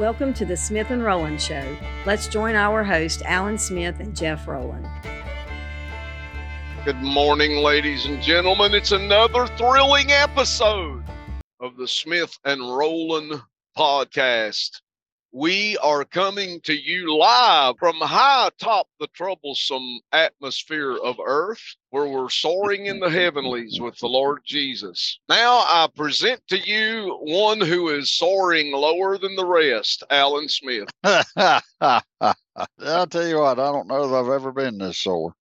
Welcome to the Smith and Rowland Show. Let's join our host, Alan Smith and Jeff Rowland. Good morning, ladies and gentlemen. It's another thrilling episode of the Smith and Rowland podcast. We are coming to you live from high atop the troublesome atmosphere of earth, where we're soaring in the heavenlies with the Lord Jesus. Now I present to you one who is soaring lower than the rest, Alan Smith. I'll tell you what, I don't know that I've ever been this sore.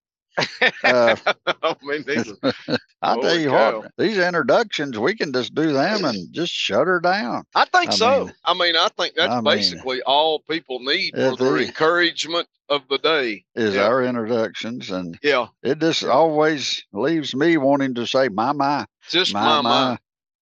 Uh, I mean, these are- I'll tell you cow. what, these introductions, we can just do them and just shut her down. I think I so. mean- I mean, I think that's I mean- basically all people need for their they- encouragement of the day. Is Yeah. our introductions, and Yeah, it just always leaves me wanting to say, "My my, just my my, my."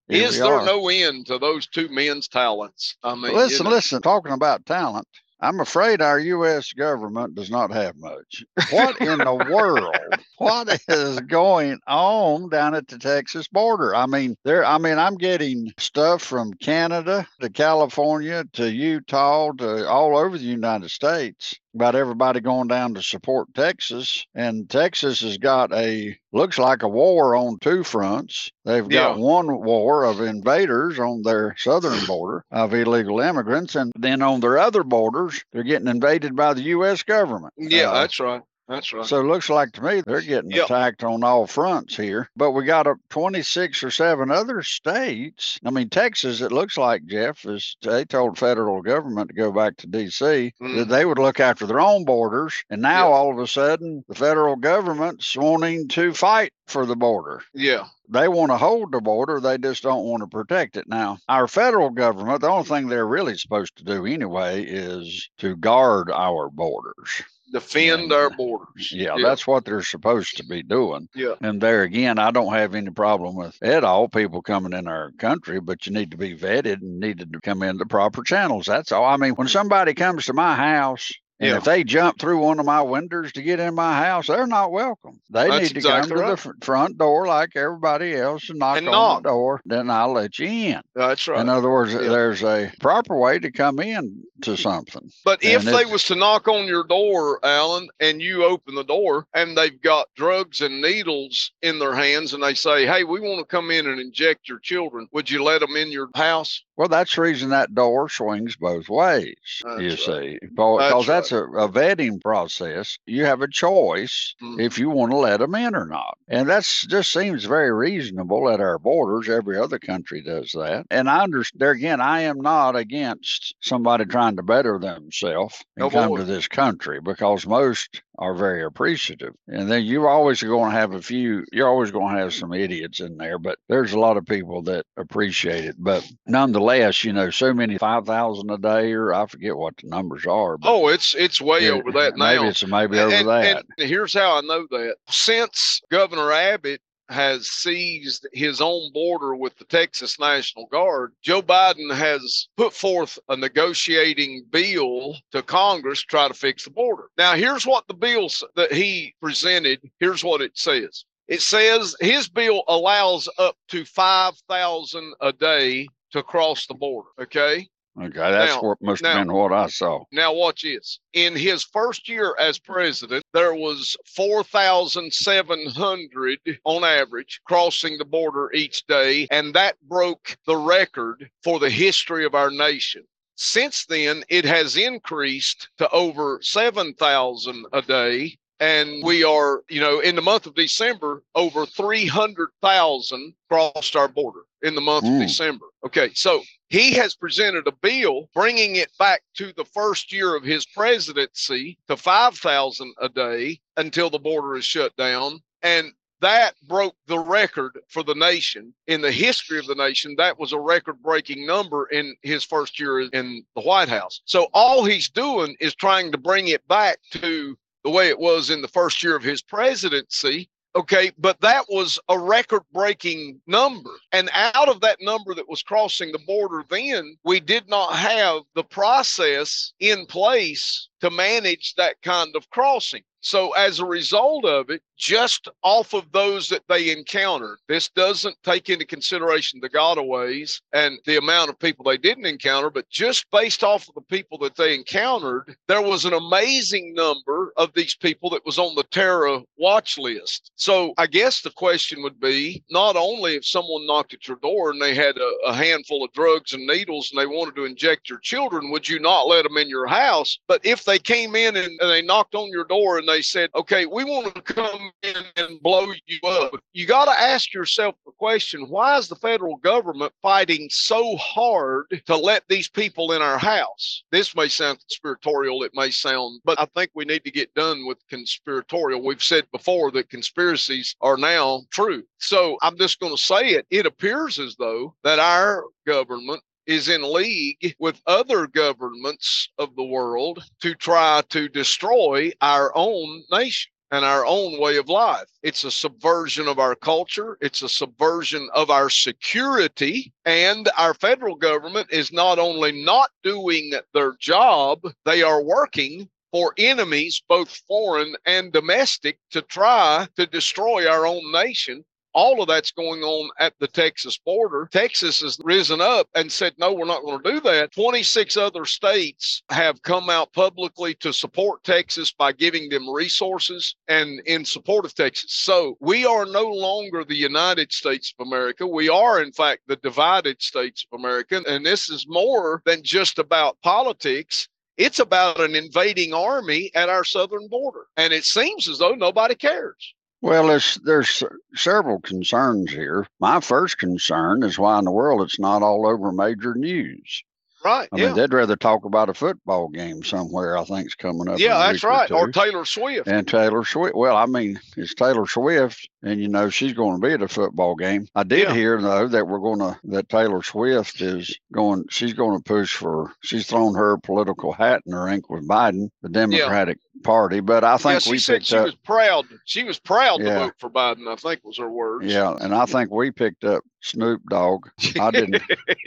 Is there are. no end to those two men's talents? I mean, you listen, know, listen. Talking about talent, I'm afraid our U.S. government does not have much. What in the world? What is going on down at the Texas border? I mean, there. I mean, I'm getting stuff from Canada to California to Utah to all over the United States about everybody going down to support Texas. And Texas has got a looks like a war on two fronts. They've got Yeah. one war of invaders on their southern border of illegal immigrants, and then on their other borders, they're getting invaded by the U.S. government. yeah, Uh, that's right. That's right. so it looks like to me they're getting Yep. attacked on all fronts here. But we got a 26 or seven other states. I mean, Texas, it looks like, Jeff, is they told federal government to go back to D.C. Mhm. that they would look after their own borders. And now Yep. all of a sudden, the federal government's wanting to fight for the border yeah, they want to hold the border they just don't want to protect it now our federal government the only thing they're really supposed to do anyway is to guard our borders defend our borders. yeah, that's what they're supposed to be doing. Yeah. and there again i don't have any problem with at all people coming in our country but you need to be vetted and needed to come in the proper channels. That's all. I mean when somebody comes to my house and Yeah. if they jump through one of my windows to get in my house, they're not welcome. They That's need to exactly come to the right. fr- front door like everybody else and knock And on knock. the door. Then I'll let you in. That's right. In other words, Yeah. there's a proper way to come in to something. But if they was to knock on your door, Alan, and you open the door and they've got drugs and needles in their hands and they say, Hey, we want to come in and inject your children, would you let them in your house? Well, that's the reason that door swings both ways. you That's see, because That's that's, a, a vetting process. You have a choice Mhm. if you want to let them in or not, and that's just seems very reasonable at our borders. Every other country does that, and I understand. There again, I am not against somebody trying to better themselves and No come boy. to this country because most are very appreciative. And then you're always going to have a few. You're always going to have some idiots in there, but there's a lot of people that appreciate it. But nonetheless, you know, so many five thousand a day, or I forget what the numbers are. But Oh, it's it's way it- over that maybe now. it's maybe over that. and here's how I know that. Since Governor Abbott has seized his own border with the Texas National Guard, Joe Biden has put forth a negotiating bill to Congress to try to fix the border. Now, here's what the bill that he presented, here's what it says. It says his bill allows up to 5,000 a day to cross the border, okay? Okay, that's Now- what must now- have been what I saw. Now, watch this. In his first year as president, there was 4,700 on average crossing the border each day, and that broke the record for the history of our nation. Since then, it has increased to over 7,000 a day. And we are, you know, in the month of December, over 300,000 crossed our border in the month Mm. of December. Okay, so he has presented a bill bringing it back to the first year of his presidency to 5,000 a day until the border is shut down. And that broke the record for the nation in the history of the nation. That was a record breaking number in his first year in the White House. So all he's doing is trying to bring it back to the way it was in the first year of his presidency. Okay, but that was a record breaking number. And out of that number that was crossing the border then, we did not have the process in place to manage that kind of crossing. So, as a result of it, just off of those that they encountered, this doesn't take into consideration the gotaways and the amount of people they didn't encounter, but just based off of the people that they encountered, there was an amazing number of these people that was on the terror watch list. So, I guess the question would be not only if someone knocked at your door and they had a, a handful of drugs and needles and they wanted to inject your children, would you not let them in your house? But if they came in and, and they knocked on your door and they said, okay, we want to come in and blow you up. You got to ask yourself the question why is the federal government fighting so hard to let these people in our house? This may sound conspiratorial, it may sound, but I think we need to get done with conspiratorial. We've said before that conspiracies are now true. So I'm just going to say it. It appears as though that our government is in league with other governments of the world to try to destroy our own nation and our own way of life. It's a subversion of our culture. It's a subversion of our security. And our federal government is not only not doing their job, they are working for enemies, both foreign and domestic, to try to destroy our own nation all of that's going on at the Texas border. Texas has risen up and said, no, we're not going to do that. 26 other states have come out publicly to support Texas by giving them resources and in support of Texas. So we are no longer the United States of America. We are, in fact, the divided states of America. And this is more than just about politics. It's about an invading army at our southern border. And it seems as though nobody cares. Well, there's there's several concerns here. My first concern is why in the world it's not all over major news. Right. I yeah. mean, they'd rather talk about a football game somewhere. I think's coming up. yeah, that's right. Or two. Taylor Swift. and Taylor Swift. Well, I mean, it's Taylor Swift, and you know she's going to be at a football game. I did Yeah. hear though that we're going to that Taylor Swift is going. She's going to push for. She's thrown her political hat in the rink with Biden, the Democratic Party. But I yeah, think she we said picked she up. was proud. She was proud to vote for Biden. I think was her words. Yeah, and I think we picked up Snoop Dogg. I didn't.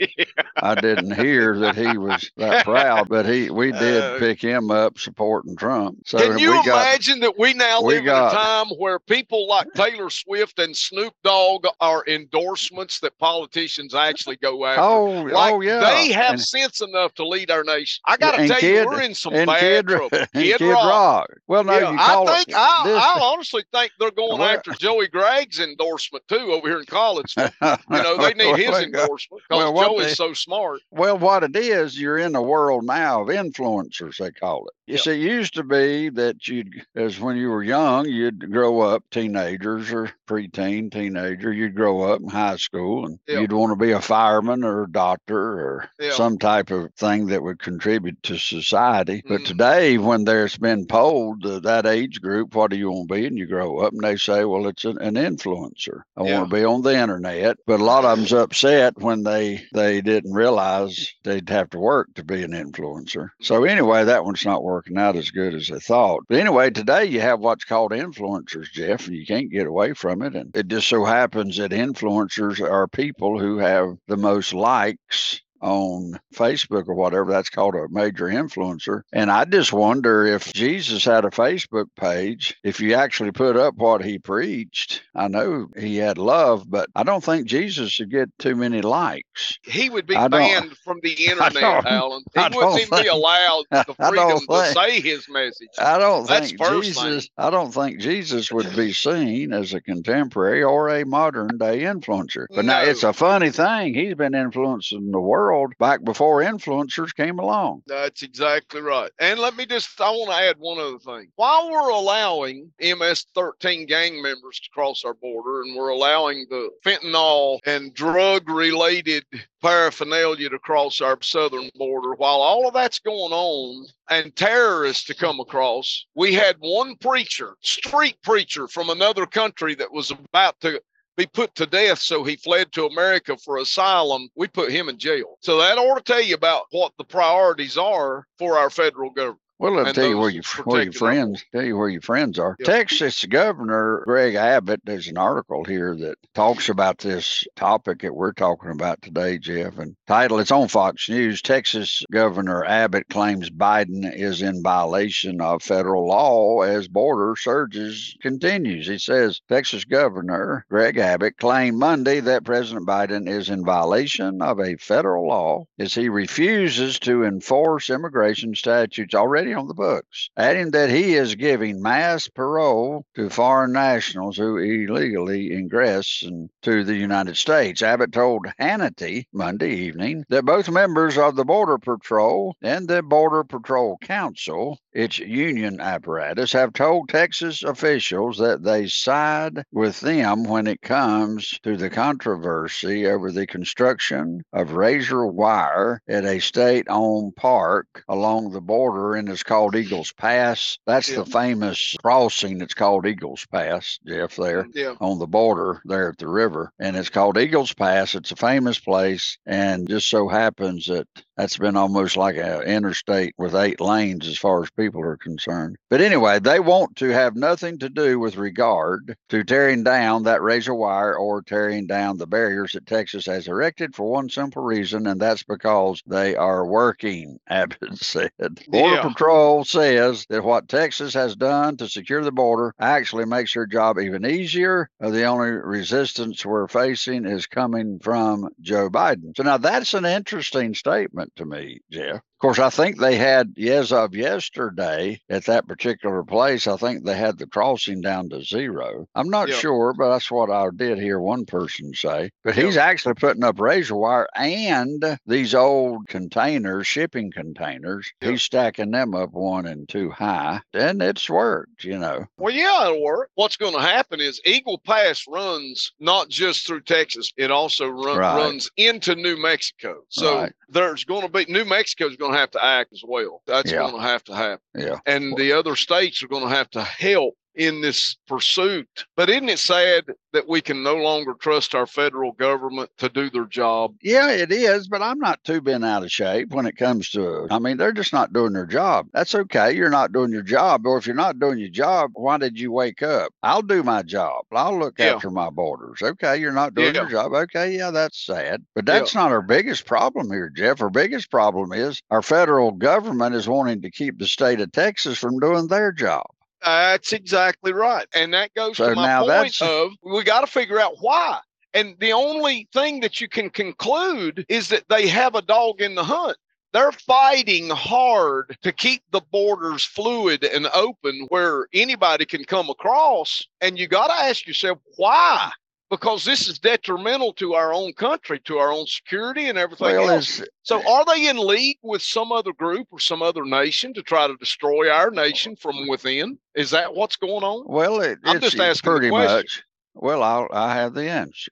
I didn't hear that he was that proud, but he we did Uh, pick him up supporting Trump. So Can you got imagine that we now we live got- in a time where people like Taylor Swift and Snoop Dogg are endorsements that politicians actually go after? oh Like oh yeah they have And- sense enough to lead our nation. I got to tell Kid- you, we're in some bad Kid, trouble. Kid Kid Rock. Rock. Well, no, yeah, you call I think it. I, I honestly think they're going after Joey Gregg's endorsement too over here in college. You know, they need his endorsement because well, what Joey's they- so smart. Well, what it is, you're in the world now of influencers, they call it. You Yeah. see, it used to be that you'd, as when you were young, you'd grow up, teenagers or preteen, teenager, you'd grow up in high school and Yeah. you'd want to be a fireman or a doctor or Yeah. some type of thing that would contribute to society. But Mhm. today, when there's been polled uh, that age group, what do you want to be? And you grow up and they say, well, it's an, an influencer. I want to be on the internet. But a lot of them's upset when they they didn't realize they'd have to work to be an influencer. So anyway, that one's not working out as good as they thought. But anyway, today you have what's called influencers, Jeff, and you can't get away from it. And it just so happens that influencers are people who have the most likes on Facebook or whatever, that's called a major influencer. And I just wonder if Jesus had a Facebook page, if you actually put up what he preached. I know he had love, but I don't think Jesus would get too many likes. He would be I banned from the internet, Alan. He wouldn't even be allowed the freedom to think- say his message. I don't That's think Jesus. I don't think Jesus would be seen as a contemporary or a modern day influencer. But now it's a funny thing. He's been influencing the world back before influencers came along. That's exactly right. And let me just, I want to add one other thing. While we're allowing MS 13 gang members to cross our border and we're allowing the fentanyl and drug related paraphernalia to cross our southern border, while all of that's going on and terrorists to come across, we had one preacher, street preacher from another country that was about to be put to death so he fled to America for asylum, we put him in jail. So that ought to tell you about what the priorities are for our federal government. Well, I'll tell you where your where your friends tell you where your friends are. Yep. Texas Governor Greg Abbott. There's an article here that talks about this topic that we're talking about today, Jeff. And title it's on Fox News. Texas Governor Abbott claims Biden is in violation of federal law as border surges continues. He says Texas Governor Greg Abbott claimed Monday that President Biden is in violation of a federal law as he refuses to enforce immigration statutes already on the books, adding that he is giving mass parole to foreign nationals who illegally ingress into the United States. Abbott told Hannity Monday evening that both members of the Border Patrol and the Border Patrol Council, its union apparatus, have told Texas officials that they side with them when it comes to the controversy over the construction of razor wire at a state owned park along the border and it's called Eagles Pass. That's Yeah. the famous crossing. It's called Eagles Pass, Jeff, there Yeah. on the border there at the river. And it's called Eagles Pass. It's a famous place. And just so happens that that's been almost like an interstate with eight lanes as far as people are concerned. But anyway, they want to have nothing to do with regard to tearing down that razor wire or tearing down the barriers that Texas has erected for one simple reason, and that's because they are working, Abbott said. Border Yeah. Patrol says that what Texas has done to secure the border actually makes their job even easier. Uh, The only resistance we're facing is coming from Joe Biden. So now that's an interesting statement to me, Jeff. Course, I think they had, as of yesterday, at that particular place, I think they had the crossing down to zero. I'm not Yeah. sure, but that's what I did hear one person say. But Yeah. he's actually putting up razor wire and these old containers, shipping containers. Yeah. He's stacking them up one and two high, and it's worked, you know. Well, yeah, it'll work. What's going to happen is Eagle Pass runs not just through Texas; it also run, Right. runs into New Mexico. So Right. there's going to be New Mexico's going to have to act as well. That's Yeah. going to have to happen, Yeah. and the other states are going to have to help in this pursuit. But isn't it sad that we can no longer trust our federal government to do their job? Yeah, it is, but I'm not too bent out of shape when it comes to. I mean, they're just not doing their job. That's okay. You're not doing your job, or if you're not doing your job, why did you wake up? I'll do my job. I'll look Yeah. after my borders. Okay, you're not doing Yeah. your job. Okay, yeah, that's sad, but Yeah. that's not our biggest problem here, Jeff. Our biggest problem is our federal government is wanting to keep the state of Texas from doing their job. That's exactly right. And that goes So to my point of we got to figure out why. And the only thing that you can conclude is that they have a dog in the hunt. They're fighting hard to keep the borders fluid and open where anybody can come across. And you got to ask yourself, why? Because this is detrimental to our own country, to our own security and everything Well, else. So are they in league with some other group or some other nation to try to destroy our nation from within? Is that what's going on? well, it, I'm it's just asking pretty question. much. Well, I'll, I have the answer.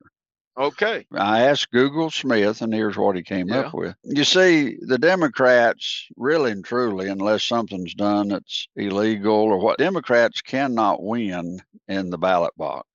Okay. I asked Google Smith, and here's what he came Yeah. up with. You see, the Democrats, really and truly, unless something's done that's illegal or what, Democrats cannot win in the ballot box.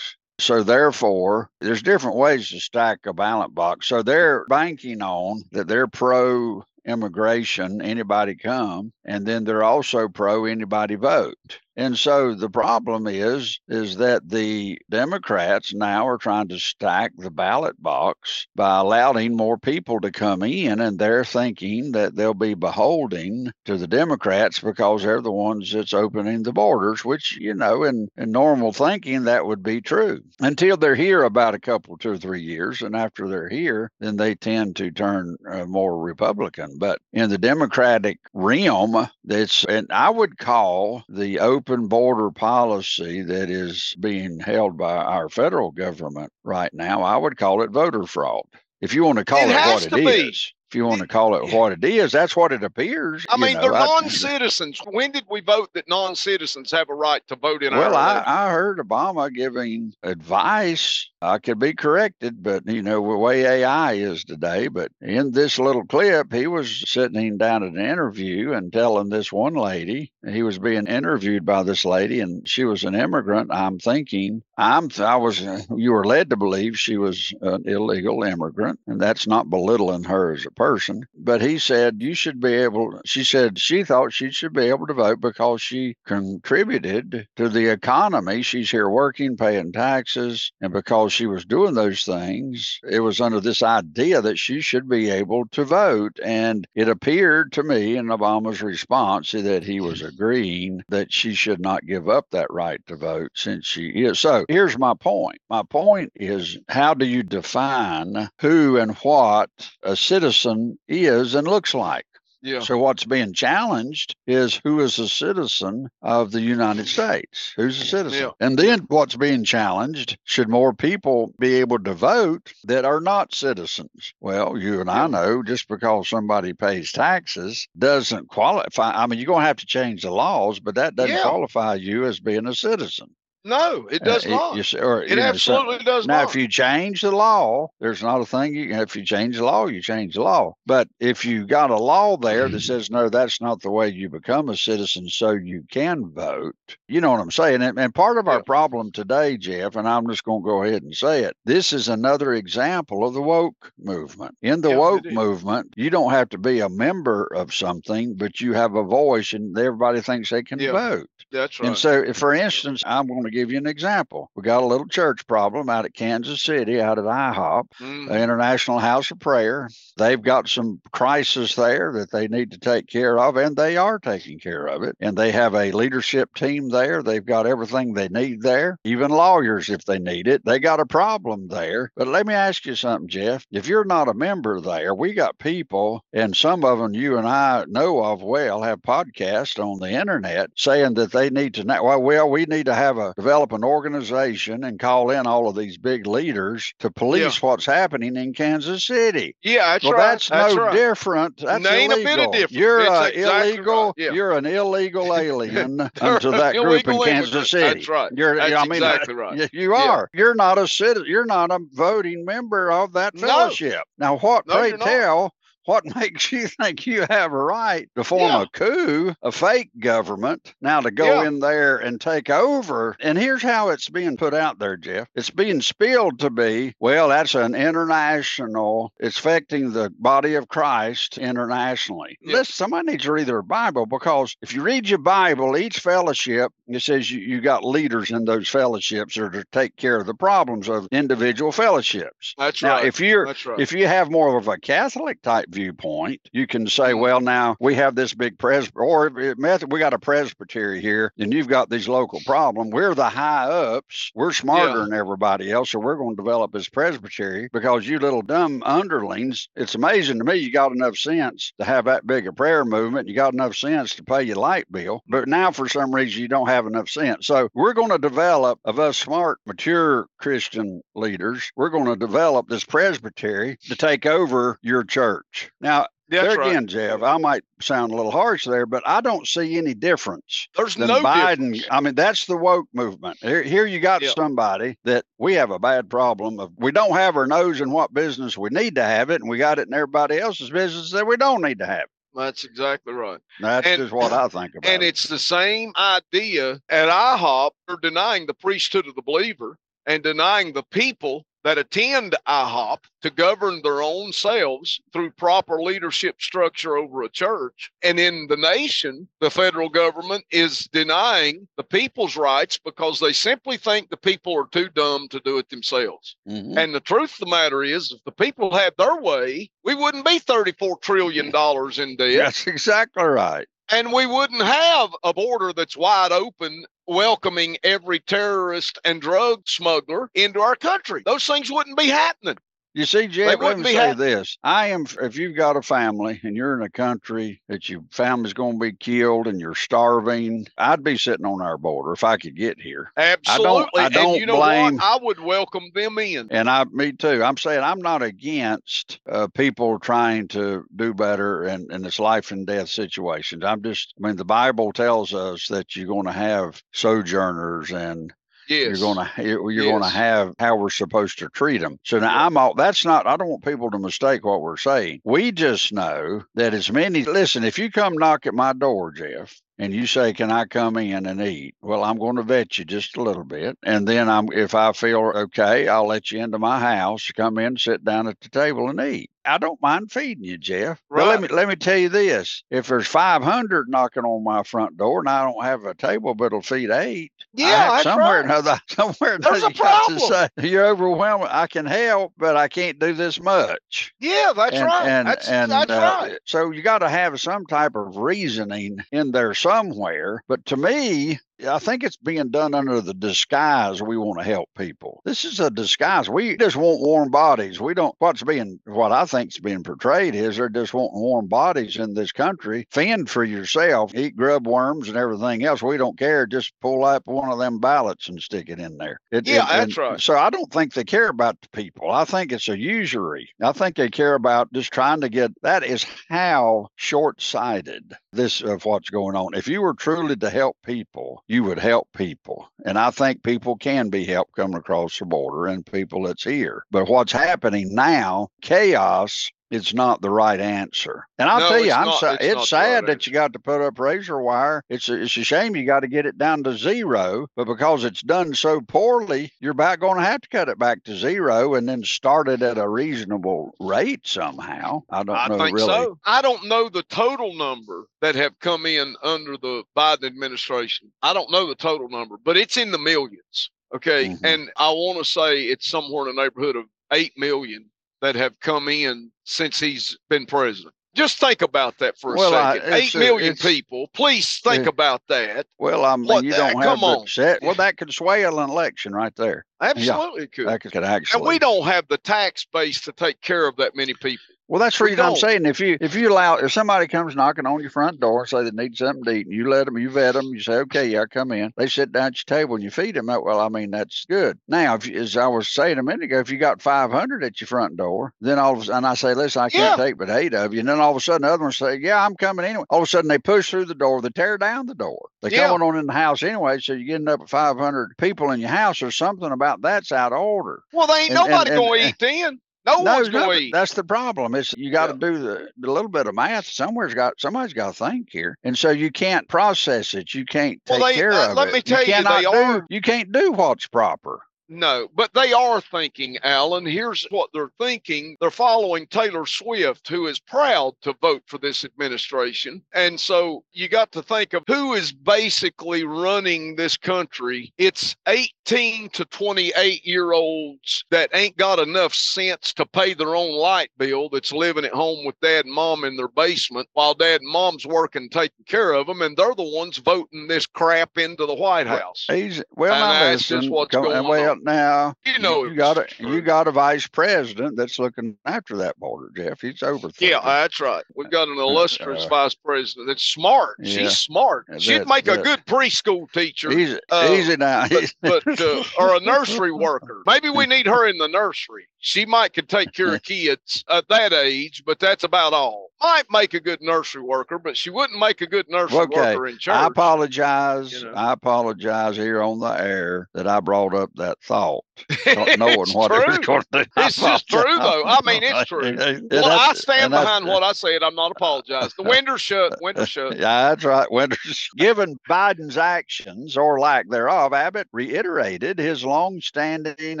So therefore, there's different ways to stack a ballot box. So they're banking on that they're pro immigration, anybody come, and then they're also pro anybody vote. And so the problem is is that the Democrats now are trying to stack the ballot box by allowing more people to come in and they're thinking that they'll be beholding to the Democrats because they're the ones that's opening the borders, which, you know, in, in normal thinking that would be true. Until they're here about a couple, two or three years. And after they're here, then they tend to turn uh, more Republican. But in the Democratic realm, that's and I would call the open border policy that is being held by our federal government right now, I would call it voter fraud. If you want to call It it, what it be. is, if you want to call it what it is, that's what it appears. I mean, know, they're non-citizens. When did we vote that non-citizens have a right to vote in Well, our I? I heard Obama giving advice. I could be corrected, but you know, the way AI is today. But in this little clip, he was sitting down at an interview and telling this one lady, he was being interviewed by this lady, and she was an immigrant. I'm thinking, I'm, I was, you were led to believe she was an illegal immigrant, and that's not belittling her as a person, but he said you should be able. She said she thought she should be able to vote because she contributed to the economy. She's here working, paying taxes, and because she was doing those things, it was under this idea that she should be able to vote. And it appeared to me in Obama's response that he was agreeing that she should not give up that right to vote since she is. So here's my point. My point is how do you define who and what a citizen is and looks like? Yeah. So what's being challenged is who is a citizen of the United States? Who's a citizen? Yeah. And then what's being challenged, should more people be able to vote that are not citizens? Well, you and I know just because somebody pays taxes doesn't qualify. I mean, you're going to have to change the laws, but that doesn't Yeah. qualify you as being a citizen. No, it Uh, does it- not. you or, it you know, so- absolutely does not. now, if you change the law, there's not a thing you if you change the law, you change the law. But if you got a law there Mm-hmm. that says no, that's not the way you become a citizen, so you can vote. You know what I'm saying? And, and part of our problem today, Jeff, and I'm just going to go ahead and say it. This is another example of the woke movement. In the Yeah, woke movement, you don't have to be a member of something, but you have a voice, and everybody thinks they can Yeah. vote. That's right. And so, if, for instance, I'm going to give you an example. We got a little church problem out at Kansas City, out at IHOP, Mhm. the International House of Prayer. They've got some crisis there that they need to take care of, and they are taking care of it. And they have a leadership team there. They've got everything they need there, even lawyers if they need it. They got a problem there. But let me ask you something, Jeff. If you're not a member there, we got people, and some of them you and I know of well, have podcasts on the internet saying that they need to know. Well, well, we need to have a develop an organization and call in all of these big leaders to police what's happening in Kansas City. yeah, that's well, right. that's, that's no right. different. That's Ain't a bit of illegal. different. You're a uh, exactly illegal. right. Yeah. You're an illegal alien unto that group in Kansas immigrant. City. That's right. You're, That's I mean, exactly right. you Yeah. are. You're not a citizen. You're not a voting member of that fellowship. No. Now, what? No, pray tell. What makes you think you have a right to form Yeah. a coup, a fake government, now to go Yeah. in there and take over? And here's how it's being put out there, Jeff. It's being spilled to be, well, that's an international, it's affecting the body of Christ internationally. Yeah. Listen, somebody needs to read their Bible because if you read your Bible, each fellowship, it says you, you got leaders in those fellowships that are to take care of the problems of individual fellowships. That's Now, right. if you're That's right. if you have more of a Catholic type viewpoint, you can say, well, now we have this big pres or method, we got a presbytery here, and you've got these local problem. We're the high ups. We're smarter Yeah. than everybody else, so we're going to develop this presbytery because you little dumb underlings. It's amazing to me you got enough sense to have that big a prayer movement. You got enough sense to pay your light bill, but now for some reason you don't have enough sense. So we're going to develop of us smart, mature Christian leaders. We're going to develop this presbytery to take over your church. Now, That's there right. again, Jeff, I might sound a little harsh there, but I don't see any difference There's no Biden. difference. I mean, that's the woke movement. Here, here you got Yeah. somebody that we have a bad problem of. We don't have our nose in what business we need to have it, and we got it in everybody else's business that we don't need to have. it. That's exactly right. That's And- just what I think about. And it. it's the same idea at IHOP. They're denying the priesthood of the believer and denying the people that attend IHOP to govern their own selves through proper leadership structure over a church. And in the nation, the federal government is denying the people's rights because they simply think the people are too dumb to do it themselves. Mhm. And the truth of the matter is, if the people had their way, we wouldn't be $34 trillion in debt That's exactly right. And we wouldn't have a border that's wide open welcoming every terrorist and drug smuggler into our country. Those things wouldn't be happening You see, Jeff, let me say this. I am, if you've got a family and you're in a country that your family's going to be killed and you're starving, I'd be sitting on our border if I could get here. absolutely I don't and you know blame- what i would welcome them in And I, me too. I'm saying I'm not against uh, people trying to do better in, in this life and death situations. I'm just, I mean, the Bible tells us that you're going to have sojourners and yes you're going to you're going to have how we're supposed to treat them. So now I'm all that's not. I don't want people to mistake what we're saying. We just know that as many. Listen, if you come knock at my door, Jeff. And you say, "Can I come in and eat?" Well, I'm going to vet you just a little bit, and then I'm, if I feel okay, I'll let you into my house, come in, sit down at the table, and eat. I don't mind feeding you, Jeff. Right. But let me let me tell you this: if there's 500 knocking on my front door and I don't have a table that'll feed eight, yeah, somewhere right. another, somewhere there's another, a problem. Say, you're overwhelmed. I can help, but I can't do this much. Yeah, that's and, right. And, that's, and, that's uh, right. So you got to have some type of reasoning in there somewhere. But to me, I think it's being done under the disguise we want to help people. This is a disguise. We just want warm bodies. We don't what's being what I think is being portrayed is they're just wanting warm bodies in this country. Fend for yourself, eat grub worms and everything else. We don't care. Just pull up one of them ballots and stick it in there. It, yeah, it, that's right. So I don't think they care about the people. I think it's a usury. I think they care about just trying to get that is how short-sighted this of what's going on. If you were truly to help people, you would help people. And I think people can be helped coming across the border and people that's here. But what's happening now, chaos it's not the right answer. And I'll No, tell you, it's I'm not- sa- it's it's, sad right that you got to put up razor wire. It's a, it's a shame you got to get it down to zero, but because it's done so poorly, you're about going to have to cut it back to zero and then start it at a reasonable rate somehow. I don't I know think really. so. I don't know the total number that have come in under the Biden administration. I don't know the total number, but it's in the millions. Okay. Mhm. And I want to say it's somewhere in the neighborhood of 8 million that have come in since he's been president. Just think about that for a Well, second. it's Eight million it's- people. Please think Yeah. about that. Well, I mean, What you don't have come the on. set. Well, that could sway an election right there. Absolutely it could. That could actually. And we don't have the tax base to take care of that many people. Well, that's the reason I'm saying if you if you allow if somebody comes knocking on your front door and say they need something to eat, and you let them, you vet them, you say, okay, yeah, come in. They sit down at your table and you feed them. Well, I mean that's good. Now, if you, as I was saying a minute ago, if you got 500 at your front door, then all of a sudden I say, listen, I can't Yeah. take but eight of you, and then all of a sudden the other ones say, yeah, I'm coming anyway. All of a sudden they push through the door, they tear down the door. They're Yeah. coming on in the house anyway, so you're getting up at 500 people in your house. There's something about that's out of order. Well, they ain't And- and- nobody and- going to eh eat then. No, one's going to eat. That's the problem. Is you got to Yeah. do the, the little bit of math. Somewhere's got somebody's got to think here, and so you can't process it. You can't Well, take they- care uh, of let it. Let me tell you, they do, are- You can't do what's proper. No, but they are thinking, Alan. Here's what they're thinking. They're following Taylor Swift, who is proud to vote for this administration. And so you got to think of who is basically running this country. It's 18 to 28 year olds that ain't got enough sense to pay their own light bill that's living at home with dad and mom in their basement while dad and mom's working taking care of them. And they're the ones voting this crap into the White House. He's well. And now that's just what's going well now. You know you got a true. you got a vice president that's looking after that border, Jeff. He's over. Yeah, that's right. We've got an illustrious uh, vice president that's smart. yeah. She's smart. Yeah, She'd that- make a good preschool teacher, Easy, uh, easy now. but, but uh, or a nursery worker. Maybe we need her in the nursery. She might could take care of kids at that age, but that's about all. Might make a good nursery worker, but she wouldn't make a good nursery Okay, worker in church. I apologize. you know. I apologize here on the air that I brought up that thought, not knowing what it was true. going to do. It's just true, though. I mean, it's true. Well, I stand behind what I said. I'm not apologizing. The window's shut. Window's shut. Yeah, that's right. Winters. Given Biden's actions or lack thereof, Abbott reiterated his long-standing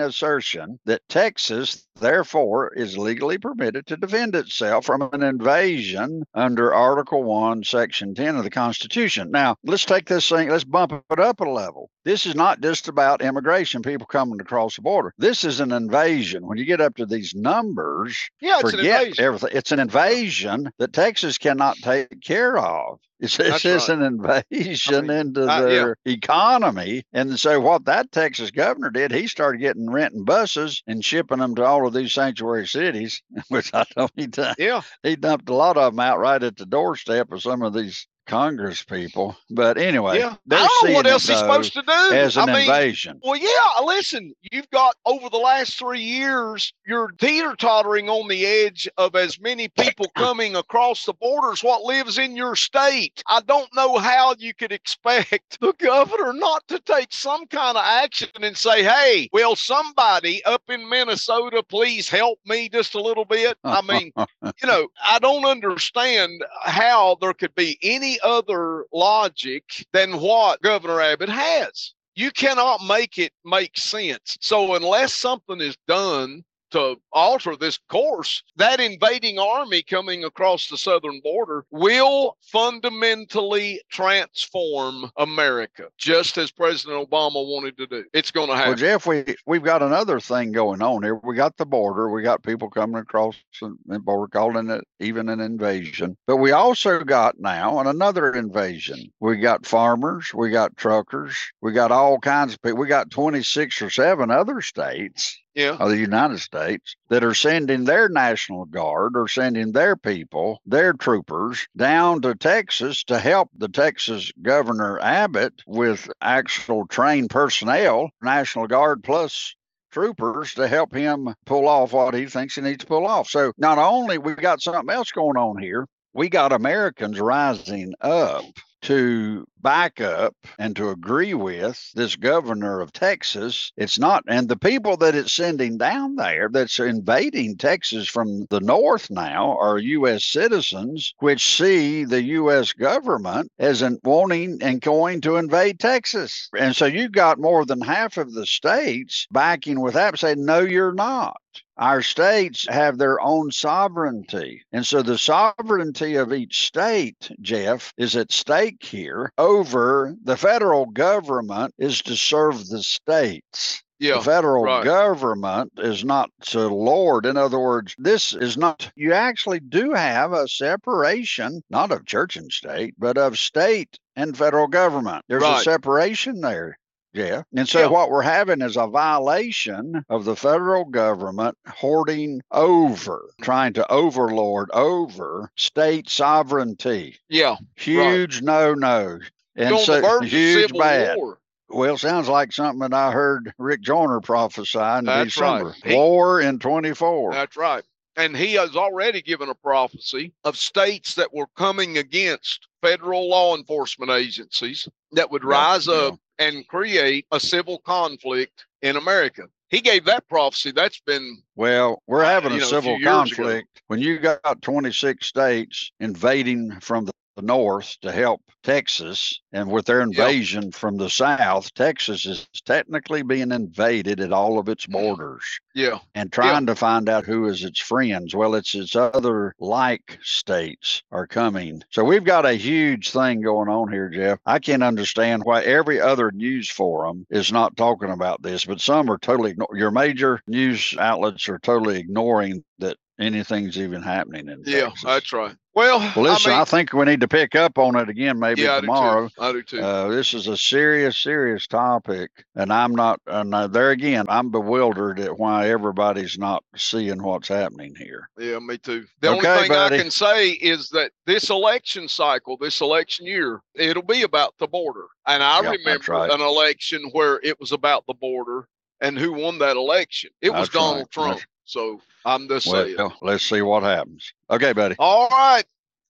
assertion that Texas, therefore, is legally permitted to defend itself from an invasion under Article 1, Section 10 of the Constitution. Now, let's take this thing, let's bump it up a level. This is not just about immigration, people coming across the border. This is an invasion. When you get up to these numbers, Yeah, it's an forget invasion. everything. It's an invasion that Texas cannot take care of. It's, just right. an invasion mean, into uh, yeah. their economy. And so, what that Texas governor did, he started getting renting buses and shipping them to all of these sanctuary cities, which I know he done, Yeah. he dumped a lot of them out right at the doorstep of some of these Congress people. But anyway, Yeah. I don't know what else he's supposed to do. as an I mean, invasion. Well, yeah, listen, you've got over the last three years, you're teeter tottering on the edge of as many people coming across the borders what lives in your state. I don't know how you could expect the governor not to take some kind of action and say, hey, will somebody up in Minnesota please help me just a little bit? I mean, you know, I don't understand how there could be any other logic than what Governor Abbott has. You cannot make it make sense. So unless something is done to alter this course, that invading army coming across the southern border will fundamentally transform America, just as President Obama wanted to do. It's going to happen. Well, Jeff, we we've got another thing going on here. We got the border. We got people coming across the border, calling it even an invasion. But we also got now another invasion. We got farmers. We got truckers. We got all kinds of people. We got 26 or seven other states yeah. of the United States that are sending their National Guard or sending their people, their troopers, down to Texas to help the Texas Governor Abbott with actual trained personnel, National Guard plus troopers to help him pull off what he thinks he needs to pull off. So not only we've got something else going on here, we got Americans rising up to back up and to agree with this governor of Texas. It's not, and the people that it's sending down there that's invading Texas from the north now are U.S. citizens, which see the U.S. government as an wanting and going to invade Texas. And so you've got more than half of the states backing with that, saying, no, you're not our states have their own sovereignty. And so the sovereignty of each state, Jeff, is at stake here over the federal government is to serve the states. Yeah, the federal right. government is not to lord. In other words, this is not, you actually do have a separation, not of church and state, but of state and federal government. There's a separation there. Yeah. And so Yeah. what we're having is a violation of the federal government hoarding over, trying to overlord over state sovereignty. Yeah. Huge no no. And so huge bad. war. Well, sounds like something that I heard Rick Joyner prophesy in That's right. He- War in 24. That's right. And he has already given a prophecy of states that were coming against federal law enforcement agencies that would rise yeah. up and create a civil conflict in America. He gave that prophecy. That's been Well, we're having a know, civil few years ago. conflict when you got 26 states invading from the the north to help Texas, and with their invasion from the south, Texas is technically being invaded at all of its Mm. borders yeah, and trying to find out who is its friends. Well, it's its other like states are coming. So we've got a huge thing going on here, Jeff. I can't understand why every other news forum is not talking about this, but some are totally your major news outlets are totally ignoring that anything's even happening in yeah, Texas. that's right. Well, Well, listen, I I, think we need to pick up on it again maybe yeah, tomorrow. I do too. I do too. Uh, this is a serious, serious topic, and I'm not. And uh, there again, I'm bewildered at why everybody's not seeing what's happening here. Yeah, me too. The Okay, only thing buddy. I can say is that this election cycle, this election year, it'll be about the border. And I Yep, remember right. an election where it was about the border and who won that election. It was That's right. Donald Trump. That's- So I'm just saying. Well, let's see what happens. Okay, buddy. All right.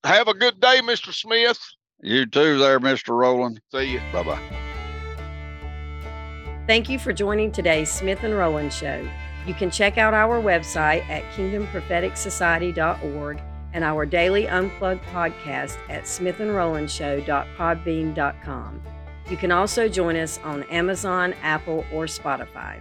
Have a good day, Mr. Smith. You too, there, Mister Rowland. See you. Bye bye. Thank you for joining today's Smith and Rowland Show. You can check out our website at kingdompropheticsociety.org and our daily unplugged podcast at smithandrolandshow.podbean.com. You can also join us on Amazon, Apple, or Spotify.